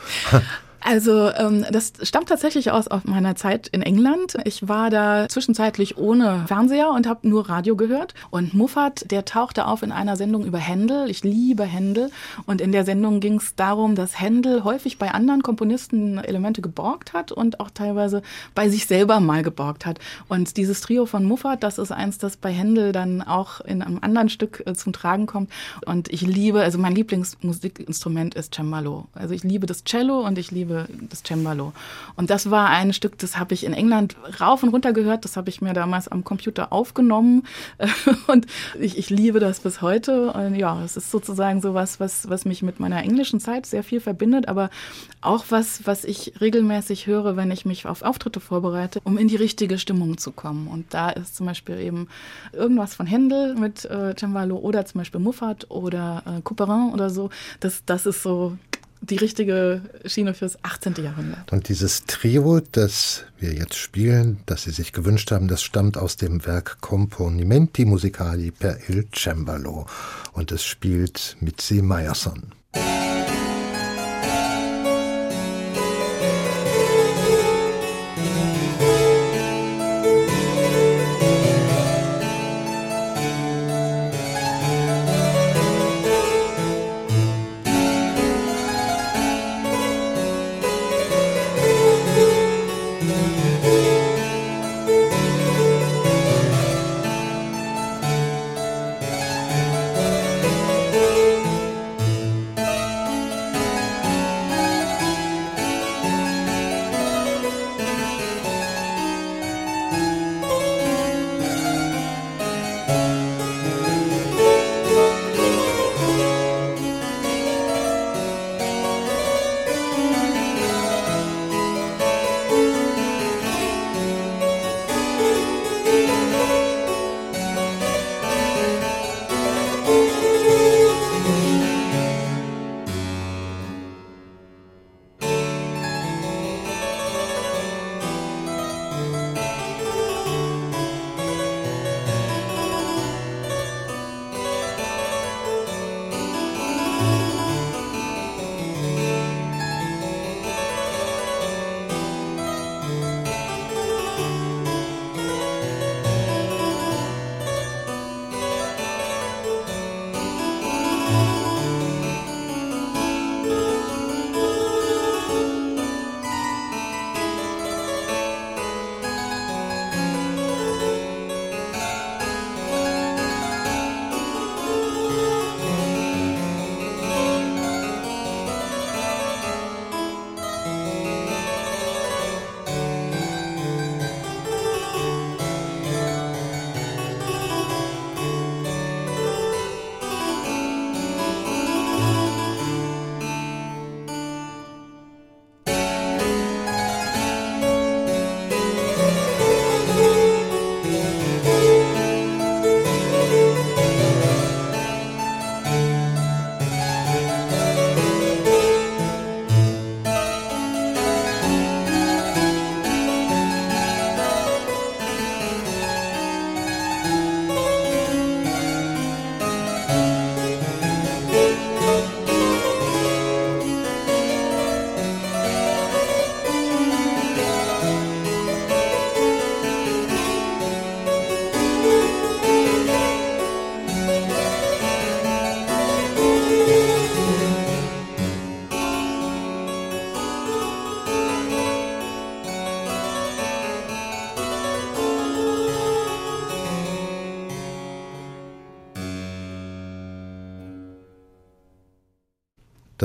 S3: Also ähm, das stammt tatsächlich aus auf meiner Zeit in England. Ich war da zwischenzeitlich ohne Fernseher und habe nur Radio gehört. Und Muffat, der tauchte auf in einer Sendung über Händel. Ich liebe Händel. Und in der Sendung ging es darum, dass Händel häufig bei anderen Komponisten Elemente geborgt hat und auch teilweise bei sich selber mal geborgt hat. Und dieses Trio von Muffat, das ist eins, das bei Händel dann auch in einem anderen Stück äh, zum Tragen kommt. Und ich liebe, also mein Lieblingsmusikinstrument ist Cembalo. Also ich liebe das Cello und ich liebe liebe das Cembalo. Und das war ein Stück, das habe ich in England rauf und runter gehört. Das habe ich mir damals am Computer aufgenommen. Und ich, ich liebe das bis heute. Und ja, es ist sozusagen so was, was, was mich mit meiner englischen Zeit sehr viel verbindet, aber auch was, was ich regelmäßig höre, wenn ich mich auf Auftritte vorbereite, um in die richtige Stimmung zu kommen. Und da ist zum Beispiel eben irgendwas von Händel mit äh, Cembalo oder zum Beispiel Muffat oder äh, Couperin oder so. Das, das ist so die richtige Schiene fürs 18. Jahrhundert.
S2: Und dieses Trio, das wir jetzt spielen, das Sie sich gewünscht haben, das stammt aus dem Werk Componimenti Musicali per il Cembalo und es spielt Mitzi Meyerson.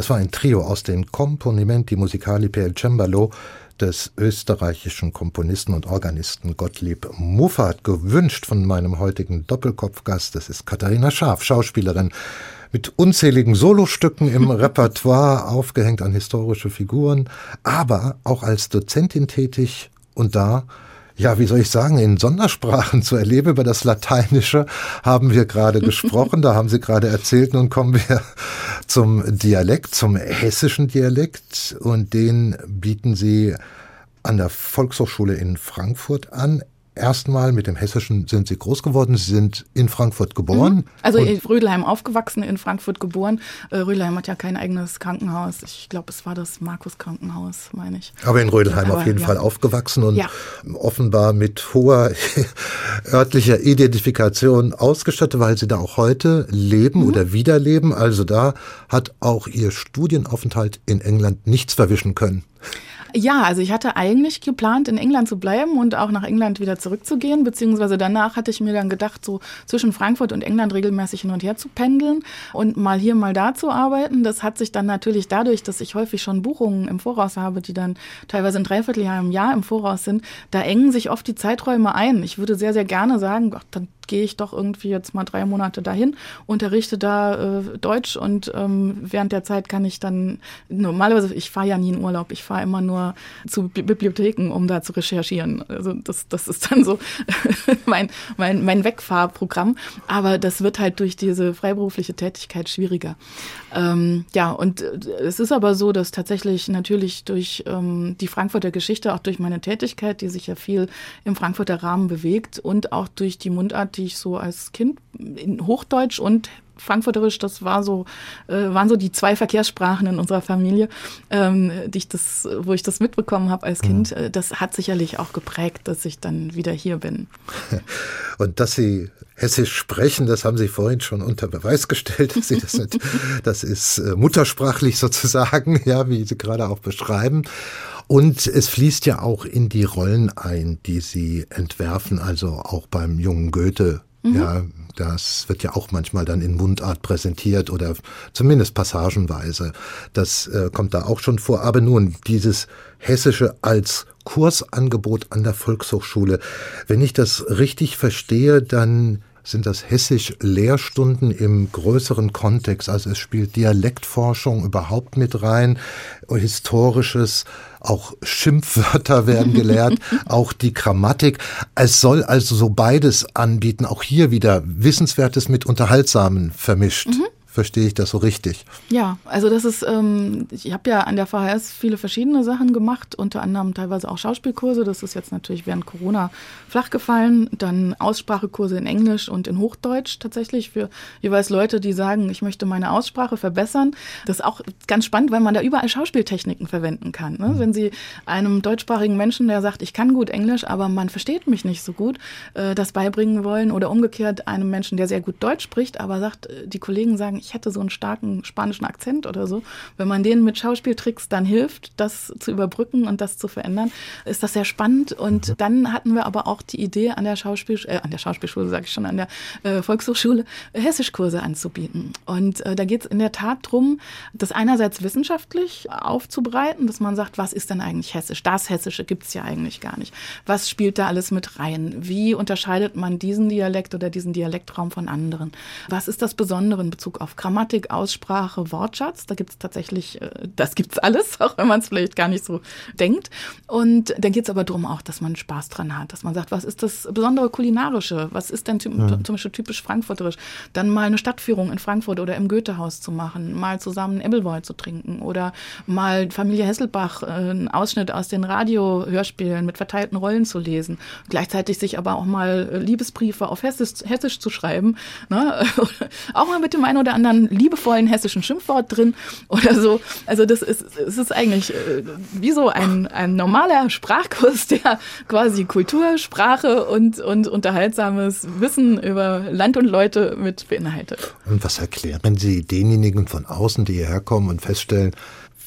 S2: Das war ein Trio aus den Componimenti Musicali per il Cembalo des österreichischen Komponisten und Organisten Gottlieb Muffat, gewünscht von meinem heutigen Doppelkopfgast. Das ist Katharina Scharf, Schauspielerin mit unzähligen Solostücken im Repertoire, aufgehängt an historische Figuren, aber auch als Dozentin tätig und da ja, wie soll ich sagen, in Sondersprachen zu erleben. Über das Lateinische haben wir gerade gesprochen, da haben Sie gerade erzählt. Nun kommen wir zum Dialekt, zum hessischen Dialekt und den bieten Sie an der Volkshochschule in Frankfurt an erstmal mit dem Hessischen sind Sie groß geworden. Sie sind in Frankfurt geboren. Mhm.
S3: Also in Rödelheim aufgewachsen, in Frankfurt geboren. Äh, Rödelheim hat ja kein eigenes Krankenhaus. Ich glaube, es war das Markus Krankenhaus, meine ich.
S2: Aber in Rödelheim Aber, auf jeden ja. Fall aufgewachsen und ja. offenbar mit hoher örtlicher Identifikation ausgestattet, weil Sie da auch heute leben mhm. oder wiederleben. Also da hat auch Ihr Studienaufenthalt in England nichts verwischen können.
S3: Ja, also ich hatte eigentlich geplant, in England zu bleiben und auch nach England wieder zurückzugehen, beziehungsweise danach hatte ich mir dann gedacht, so zwischen Frankfurt und England regelmäßig hin und her zu pendeln und mal hier, mal da zu arbeiten. Das hat sich dann natürlich dadurch, dass ich häufig schon Buchungen im Voraus habe, die dann teilweise ein Dreivierteljahr im Jahr im Voraus sind, da engen sich oft die Zeiträume ein. Ich würde sehr, sehr gerne sagen, ach, dann gehe ich doch irgendwie jetzt mal drei Monate dahin, unterrichte da äh, Deutsch und ähm, während der Zeit kann ich dann, normalerweise, ich fahre ja nie in Urlaub, ich fahre immer nur zu Bibliotheken, um da zu recherchieren. Also das, das ist dann so mein, mein, mein Wegfahrprogramm. Aber das wird halt durch diese freiberufliche Tätigkeit schwieriger. Ähm, ja, und äh, es ist aber so, dass tatsächlich natürlich durch ähm, die Frankfurter Geschichte, auch durch meine Tätigkeit, die sich ja viel im Frankfurter Rahmen bewegt und auch durch die Mundart, die ich so als Kind in Hochdeutsch und Frankfurterisch, das war so, äh, waren so die zwei Verkehrssprachen in unserer Familie, ähm, die ich das, wo ich das mitbekommen habe als Kind. Mhm. Das hat sicherlich auch geprägt, dass ich dann wieder hier bin.
S2: Und dass Sie Hessisch sprechen, das haben Sie vorhin schon unter Beweis gestellt. Dass Sie das, nicht, das ist äh, muttersprachlich sozusagen, ja, wie Sie gerade auch beschreiben. Und es fließt ja auch in die Rollen ein, die Sie entwerfen, also auch beim jungen Goethe. Mhm. Ja, das wird ja auch manchmal dann in Mundart präsentiert oder zumindest passagenweise. Das äh, kommt da auch schon vor. Aber nun, dieses Hessische als Kursangebot an der Volkshochschule. Wenn ich das richtig verstehe, dann sind das Hessisch-Lehrstunden im größeren Kontext. Also es spielt Dialektforschung überhaupt mit rein, historisches, auch Schimpfwörter werden gelehrt, auch die Grammatik. Es soll also so beides anbieten, auch hier wieder Wissenswertes mit Unterhaltsamen vermischt. Mhm. Verstehe ich das so richtig?
S3: Ja, also das ist, ähm, ich habe ja an der VHS viele verschiedene Sachen gemacht, unter anderem teilweise auch Schauspielkurse. Das ist jetzt natürlich während Corona flach gefallen. Dann Aussprachekurse in Englisch und in Hochdeutsch tatsächlich für jeweils Leute, die sagen, ich möchte meine Aussprache verbessern. Das ist auch ganz spannend, weil man da überall Schauspieltechniken verwenden kann. Ne? Mhm. Wenn Sie einem deutschsprachigen Menschen, der sagt, ich kann gut Englisch, aber man versteht mich nicht so gut, äh, das beibringen wollen oder umgekehrt einem Menschen, der sehr gut Deutsch spricht, aber sagt, äh, die Kollegen sagen, ich hätte so einen starken spanischen Akzent oder so. Wenn man denen mit Schauspieltricks dann hilft, das zu überbrücken und das zu verändern, ist das sehr spannend. Und mhm. dann hatten wir aber auch die Idee, an der Schauspiel, äh, an der Schauspielschule, sage ich schon, an der äh, Volkshochschule Hessischkurse anzubieten. Und äh, da geht es in der Tat darum, das einerseits wissenschaftlich aufzubereiten, dass man sagt, was ist denn eigentlich Hessisch? Das Hessische gibt es ja eigentlich gar nicht. Was spielt da alles mit rein? Wie unterscheidet man diesen Dialekt oder diesen Dialektraum von anderen? Was ist das Besondere in Bezug auf Grammatik, Aussprache, Wortschatz. Da gibt es tatsächlich, äh, das gibt's alles, auch wenn man es vielleicht gar nicht so denkt. Und dann geht es aber darum auch, dass man Spaß dran hat, dass man sagt, was ist das besondere kulinarische? Was ist denn ja. zum Beispiel typisch frankfurterisch? Dann mal eine Stadtführung in Frankfurt oder im Goethehaus zu machen, mal zusammen Ebbelwoi zu trinken oder mal Familie Hesselbach äh, einen Ausschnitt aus den Radiohörspielen mit verteilten Rollen zu lesen. Gleichzeitig sich aber auch mal Liebesbriefe auf Hessisch, Hessisch zu schreiben. Ne? auch mal mit dem einen oder anderen anderen liebevollen hessischen Schimpfwort drin oder so. Also das ist, es ist eigentlich äh, wie so ein, ein normaler Sprachkurs, der quasi Kultur, Sprache und, und unterhaltsames Wissen über Land und Leute mit beinhaltet.
S2: Und was erklären Sie denjenigen von außen, die hierher kommen und feststellen,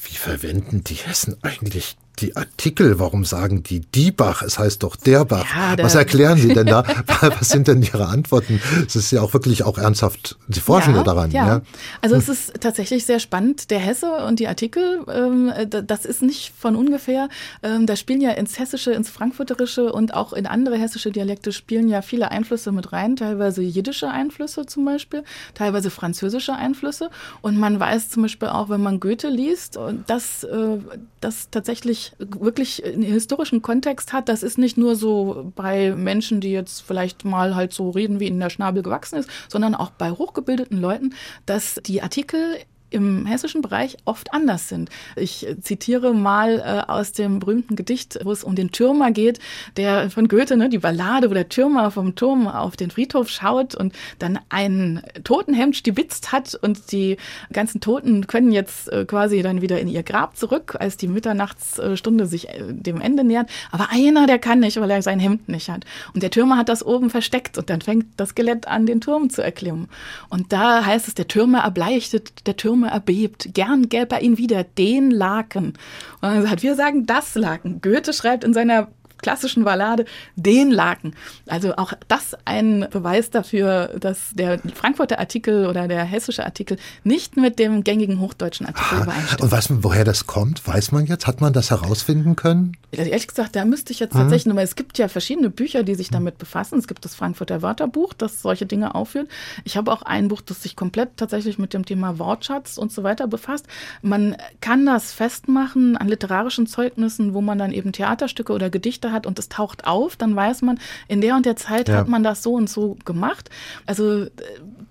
S2: wie verwenden die Hessen eigentlich die Artikel, warum sagen die die Bach? Es heißt doch der Bach. Ja, Was erklären Sie denn da? Was sind denn Ihre Antworten? Es ist ja auch wirklich auch ernsthaft, Sie forschen ja, ja daran. Ja. ja.
S3: Also es ist tatsächlich sehr spannend. Der Hesse und die Artikel, ähm, das ist nicht von ungefähr. Ähm, da spielen ja ins Hessische, ins Frankfurterische und auch in andere hessische Dialekte spielen ja viele Einflüsse mit rein. Teilweise jiddische Einflüsse zum Beispiel, teilweise französische Einflüsse. Und man weiß zum Beispiel auch, wenn man Goethe liest, dass äh, das tatsächlich wirklich einen historischen Kontext hat. Das ist nicht nur so bei Menschen, die jetzt vielleicht mal halt so reden, wie ihnen der Schnabel gewachsen ist, sondern auch bei hochgebildeten Leuten, dass die Artikel im hessischen Bereich oft anders sind. Ich zitiere mal äh, aus dem berühmten Gedicht, wo es um den Türmer geht, der von Goethe, ne, die Ballade, wo der Türmer vom Turm auf den Friedhof schaut und dann ein Totenhemd stibitzt hat und die ganzen Toten können jetzt äh, quasi dann wieder in ihr Grab zurück, als die Mitternachtsstunde sich äh, dem Ende nähert. Aber einer, der kann nicht, weil er sein Hemd nicht hat. Und der Türmer hat das oben versteckt und dann fängt das Skelett an, den Turm zu erklimmen. Und da heißt es, der Türmer erbleichtet, der Türmer Türme erbebt. Gern gäbe er ihn wieder, den Laken. Und dann sagt, wir sagen das Laken. Goethe schreibt in seiner klassischen Ballade, den Laken. Also auch das ein Beweis dafür, dass der Frankfurter Artikel oder der hessische Artikel nicht mit dem gängigen hochdeutschen Artikel übereinstimmt.
S2: Und weiß man, woher das kommt? Weiß man jetzt? Hat man das herausfinden können?
S3: Also ehrlich gesagt, da müsste ich jetzt mhm. tatsächlich, weil es gibt ja verschiedene Bücher, die sich damit befassen. Es gibt das Frankfurter Wörterbuch, das solche Dinge aufführt. Ich habe auch ein Buch, das sich komplett tatsächlich mit dem Thema Wortschatz und so weiter befasst. Man kann das festmachen an literarischen Zeugnissen, wo man dann eben Theaterstücke oder Gedichte hat und es taucht auf, dann weiß man, in der und der Zeit ja. hat man das so und so gemacht. Also äh,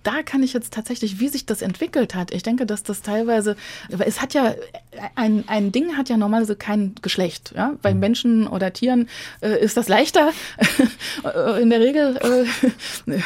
S3: da kann ich jetzt tatsächlich, wie sich das entwickelt hat. Ich denke, dass das teilweise, es hat ja, ein, ein Ding hat ja normalerweise kein Geschlecht. Ja? Bei mhm. Menschen oder Tieren äh, ist das leichter in der Regel. Äh,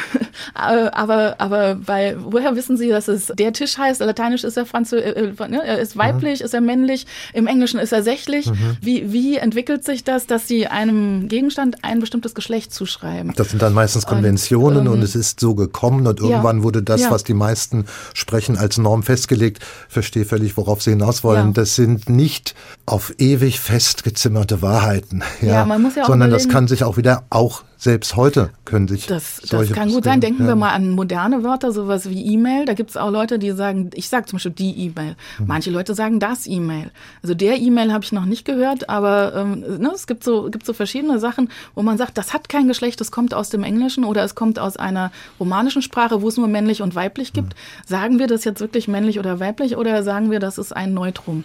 S3: aber, aber bei, woher wissen Sie, dass es der Tisch heißt? Lateinisch ist er Französisch, äh, äh, ne? er ist weiblich, mhm. ist er männlich, im Englischen ist er sächlich. Mhm. Wie, wie entwickelt sich das, dass Sie einem Gegenstand ein bestimmtes Geschlecht zuschreiben?
S2: Das sind dann meistens Konventionen und, ähm, und es ist so gekommen und irgendwann ja, wurde das, ja. was die meisten sprechen, als Norm festgelegt. Verstehe völlig, worauf Sie hinaus wollen. Ja. Das sind nicht auf ewig festgezimmerte Wahrheiten, ja, man muss ja sondern das kann sich auch wieder auch selbst heute können sich
S3: das, das kann gut sein. Denken ja. wir mal an moderne Wörter, sowas wie E-Mail. Da gibt es auch Leute, die sagen, ich sage zum Beispiel die E-Mail. Mhm. Manche Leute sagen das E-Mail. Also der E-Mail habe ich noch nicht gehört, aber ähm, ne, es gibt so, gibt so verschiedene Sachen, wo man sagt, das hat kein Geschlecht, das kommt aus dem Englischen oder es kommt aus einer romanischen Sprache, wo es nur männlich und weiblich gibt. Mhm. Sagen wir das jetzt wirklich männlich oder weiblich oder sagen wir, das ist ein Neutrum?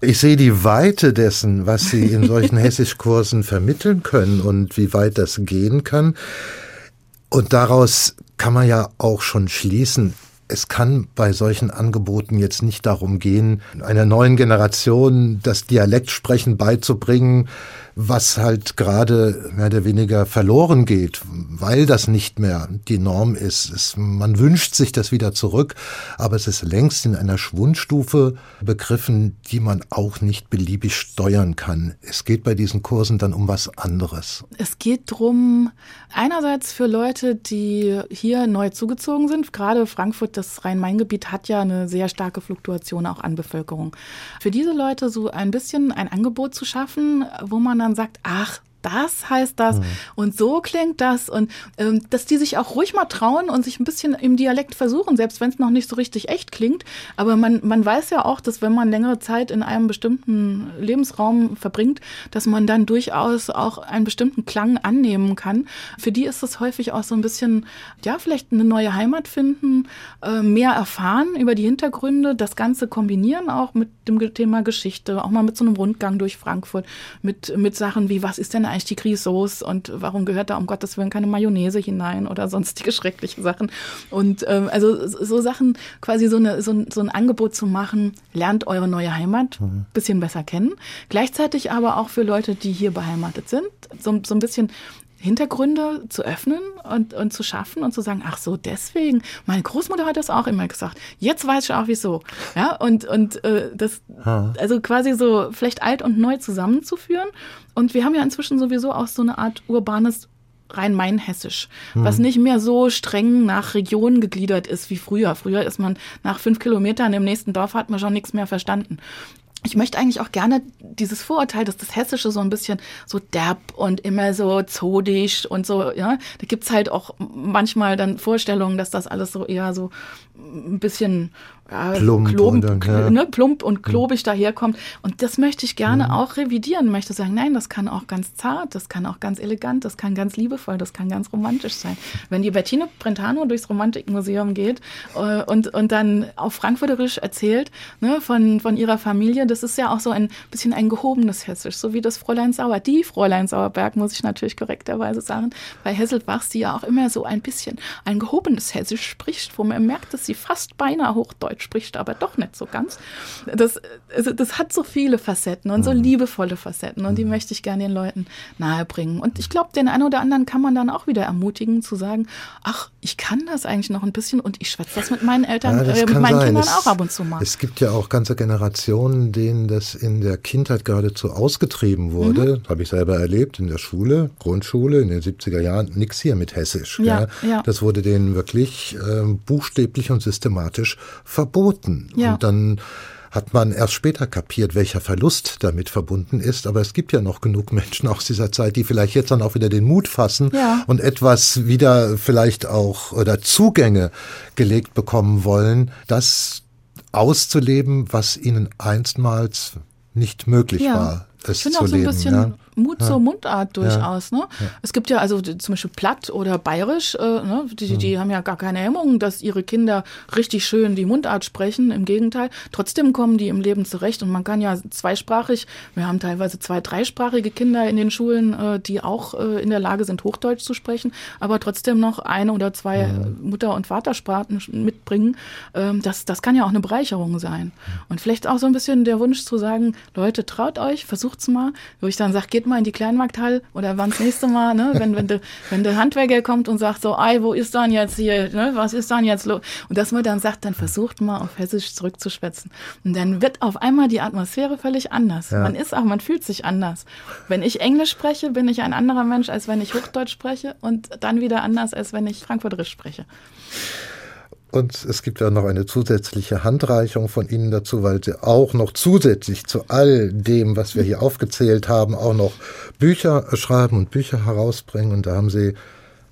S2: Ich sehe die Weite dessen, was Sie in solchen Hessischkursen vermitteln können und wie weit das gehen kann. Und daraus kann man ja auch schon schließen, es kann bei solchen Angeboten jetzt nicht darum gehen, einer neuen Generation das Dialektsprechen beizubringen, was halt gerade mehr oder weniger verloren geht, weil das nicht mehr die Norm ist. Es, man wünscht sich das wieder zurück, aber es ist längst in einer Schwundstufe begriffen, die man auch nicht beliebig steuern kann. Es geht bei diesen Kursen dann um was anderes.
S3: Es geht drum einerseits für Leute, die hier neu zugezogen sind, gerade Frankfurt, das Rhein-Main-Gebiet hat ja eine sehr starke Fluktuation auch an Bevölkerung. Für diese Leute so ein bisschen ein Angebot zu schaffen, wo man dann sagt, ach, das heißt das mhm. und so klingt das und ähm, dass die sich auch ruhig mal trauen und sich ein bisschen im Dialekt versuchen, selbst wenn es noch nicht so richtig echt klingt. Aber man, man weiß ja auch, dass wenn man längere Zeit in einem bestimmten Lebensraum verbringt, dass man dann durchaus auch einen bestimmten Klang annehmen kann. Für die ist es häufig auch so ein bisschen, ja, vielleicht eine neue Heimat finden, äh, mehr erfahren über die Hintergründe, das Ganze kombinieren auch mit dem Thema Geschichte, auch mal mit so einem Rundgang durch Frankfurt, mit, mit Sachen wie, was ist denn eigentlich die Grisauce und warum gehört da um Gottes Willen keine Mayonnaise hinein oder sonstige schreckliche Sachen. Und ähm, also so Sachen, quasi so, eine, so, so ein Angebot zu machen, lernt eure neue Heimat mhm. bisschen besser kennen. Gleichzeitig aber auch für Leute, die hier beheimatet sind, so, so ein bisschen Hintergründe zu öffnen und, und zu schaffen und zu sagen, ach so, deswegen. Meine Großmutter hat das auch immer gesagt. Jetzt weiß ich auch wieso. Ja, und, und äh, das, also quasi so vielleicht alt und neu zusammenzuführen. Und wir haben ja inzwischen sowieso auch so eine Art urbanes Rhein-Main-Hessisch, hm. was nicht mehr so streng nach Regionen gegliedert ist wie früher. Früher ist man nach fünf Kilometern im nächsten Dorf hat man schon nichts mehr verstanden ich möchte eigentlich auch gerne dieses Vorurteil, dass das Hessische so ein bisschen so derb und immer so zodisch und so, ja, da gibt's halt auch manchmal dann Vorstellungen, dass das alles so eher so ein bisschen ja, plump, klomp, und, ja. ne, plump und klobig mhm. daherkommt. Und das möchte ich gerne mhm. auch revidieren. Möchte sagen, nein, das kann auch ganz zart, das kann auch ganz elegant, das kann ganz liebevoll, das kann ganz romantisch sein. Wenn die Bettine Brentano durchs Romantikmuseum geht äh, und, und dann auf Frankfurterisch erzählt ne, von, von ihrer Familie, das ist ja auch so ein bisschen ein gehobenes Hessisch, so wie das Fräulein Sauer. Die Fräulein Sauerberg, muss ich natürlich korrekterweise sagen, bei Hesselbachs, die ja auch immer so ein bisschen ein gehobenes Hessisch spricht, wo man merkt, dass sie fast beinahe Hochdeutsch spricht, aber doch nicht so ganz. Das, also das hat so viele Facetten und so mhm. liebevolle Facetten und die mhm. möchte ich gerne den Leuten nahebringen. Und ich glaube, den einen oder anderen kann man dann auch wieder ermutigen zu sagen, ach, ich kann das eigentlich noch ein bisschen und ich schwätze das mit meinen Eltern, ja, äh, mit meinen sein. Kindern es, auch ab und zu mal.
S2: Es gibt ja auch ganze Generationen, denen das in der Kindheit geradezu ausgetrieben wurde. Mhm. Habe ich selber erlebt in der Schule, Grundschule in den 70er Jahren. Nix hier mit Hessisch. Ja, ja. Das wurde denen wirklich äh, buchstäblich und systematisch verboten. Ja. Und dann hat man erst später kapiert, welcher Verlust damit verbunden ist. Aber es gibt ja noch genug Menschen aus dieser Zeit, die vielleicht jetzt dann auch wieder den Mut fassen ja. und etwas wieder vielleicht auch oder Zugänge gelegt bekommen wollen, das auszuleben, was ihnen einstmals nicht möglich ja. war.
S3: Es ich finde auch so ein bisschen ja. Mut ja. zur Mundart durchaus. Ja. Ne? Ja. Es gibt ja also zum Beispiel Platt oder Bayerisch, äh, ne? die, die mhm. haben ja gar keine Hemmungen, dass ihre Kinder richtig schön die Mundart sprechen. Im Gegenteil, trotzdem kommen die im Leben zurecht und man kann ja zweisprachig, wir haben teilweise zwei, dreisprachige Kinder in den Schulen, äh, die auch äh, in der Lage sind, Hochdeutsch zu sprechen, aber trotzdem noch eine oder zwei mhm. Mutter- und Vatersprachen mitbringen. Ähm, das, das kann ja auch eine Bereicherung sein. Und vielleicht auch so ein bisschen der Wunsch zu sagen, Leute, traut euch, versucht's mal, wo ich dann sage, geht mal in die Kleinmarkthalle oder wann das nächste Mal, ne, wenn, wenn, de, wenn der Handwerker kommt und sagt so, ei, wo ist dann jetzt hier, ne, was ist dann jetzt los? Und dass man dann sagt, dann versucht mal auf Hessisch zurückzuschwätzen. Und dann wird auf einmal die Atmosphäre völlig anders. Ja. Man ist auch, man fühlt sich anders. Wenn ich Englisch spreche, bin ich ein anderer Mensch, als wenn ich Hochdeutsch spreche und dann wieder anders, als wenn ich Frankfurterisch spreche.
S2: Und es gibt ja noch eine zusätzliche Handreichung von Ihnen dazu, weil Sie auch noch zusätzlich zu all dem, was wir hier aufgezählt haben, auch noch Bücher schreiben und Bücher herausbringen. Und da haben Sie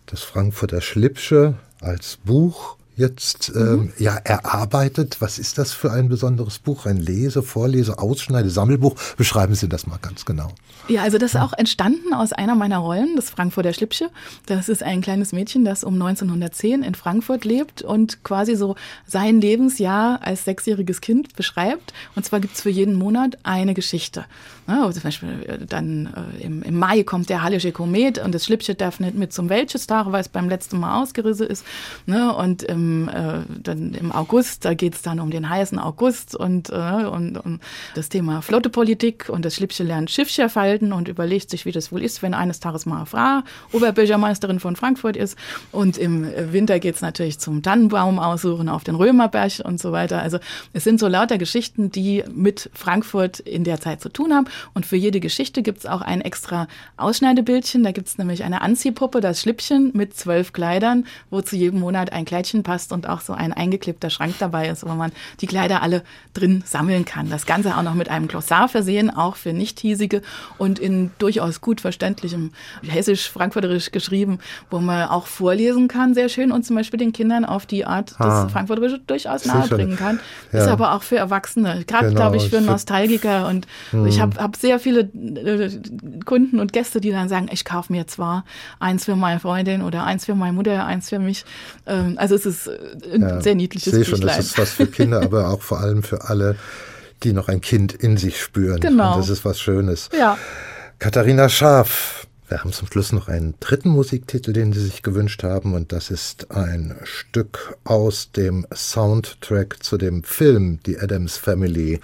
S2: das Frankfurter Schlipsche als Buch jetzt ähm, mhm. ja erarbeitet. Was ist das für ein besonderes Buch? Ein Lese-, Vorlese-, Ausschneide-, Sammelbuch? Beschreiben Sie das mal ganz genau.
S3: Ja, also das ist auch entstanden aus einer meiner Rollen, das Frankfurter Schlippsche. Das ist ein kleines Mädchen, das um 1910 in Frankfurt lebt und quasi so sein Lebensjahr als sechsjähriges Kind beschreibt. Und zwar gibt's für jeden Monat eine Geschichte. Ja, also zum Beispiel äh, dann äh, im, im, Mai kommt der Hallische Komet und das Schlippsche darf nicht mit zum Weltschestag, weil es beim letzten Mal ausgerissen ist. Ne? Und im, äh, dann im August, da geht's dann um den heißen August und, äh, und um das Thema Flottepolitik und das Schlippsche lernt Schiffscher falten und überlegt sich, wie das wohl ist, wenn eines Tages mal Frau Oberbürgermeisterin von Frankfurt ist. Und im Winter geht's natürlich zum Tannenbaum aussuchen auf den Römerberg und so weiter. Also es sind so lauter Geschichten, die mit Frankfurt in der Zeit zu tun haben. Und für jede Geschichte gibt es auch ein extra Ausschneidebildchen. Da gibt es nämlich eine Anziehpuppe, das Schlippchen mit zwölf Kleidern, wo zu jedem Monat ein Kleidchen passt und auch so ein eingeklebter Schrank dabei ist, wo man die Kleider alle drin sammeln kann. Das Ganze auch noch mit einem Glossar versehen, auch für Nicht-Hiesige und in durchaus gut verständlichem Hessisch-Frankfurterisch geschrieben, wo man auch vorlesen kann, sehr schön und zum Beispiel den Kindern auf die Art ah, das Frankfurterische durchaus nahebringen kann. Ja. Ist aber auch für Erwachsene, gerade genau, glaube ich für Nostalgiker und hm. ich habe habe sehr viele äh, Kunden und Gäste, die dann sagen, ich kaufe mir zwar eins für meine Freundin oder eins für meine Mutter, eins für mich. Ähm, also es ist äh, ein ja, sehr niedliches
S2: Ich sehe schon, das ist was für Kinder, aber auch vor allem für alle, die noch ein Kind in sich spüren. Genau. Und das ist was Schönes.
S3: Ja.
S2: Katharina Scharf, wir haben zum Schluss noch einen dritten Musiktitel, den Sie sich gewünscht haben, und das ist ein Stück aus dem Soundtrack zu dem Film Die Adams Family.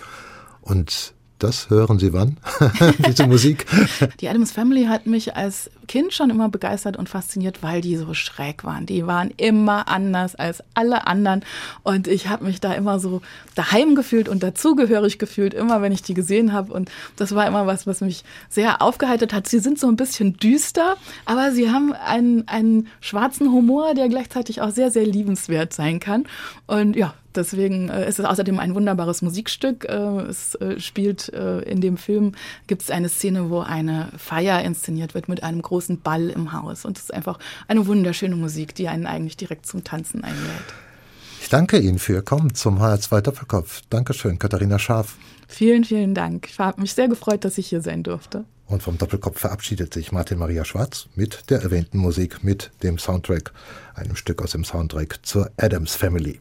S2: Und das hören Sie wann? Diese Musik?
S3: Die Adams Family hat mich als Kind schon immer begeistert und fasziniert, weil die so schräg waren. Die waren immer anders als alle anderen und ich habe mich da immer so daheim gefühlt und dazugehörig gefühlt, immer wenn ich die gesehen habe und das war immer was, was mich sehr aufgeheitert hat. Sie sind so ein bisschen düster, aber sie haben einen, einen schwarzen Humor, der gleichzeitig auch sehr, sehr liebenswert sein kann und ja, Deswegen äh, ist es außerdem ein wunderbares Musikstück. Äh, es äh, spielt in dem Film, gibt es eine Szene, wo eine Feier inszeniert wird mit einem großen Ball im Haus. Und es ist einfach eine wunderschöne Musik, die einen eigentlich direkt zum Tanzen einlädt.
S2: Ich danke Ihnen für Ihr Kommen zum HR2 Doppelkopf. Dankeschön, Katharina Scharf.
S3: Vielen, vielen Dank. Ich habe mich sehr gefreut, dass ich hier sein durfte.
S2: Und vom Doppelkopf verabschiedet sich Martin Maria Schwarz mit der erwähnten Musik, mit dem Soundtrack, einem Stück aus dem Soundtrack zur Adams Family.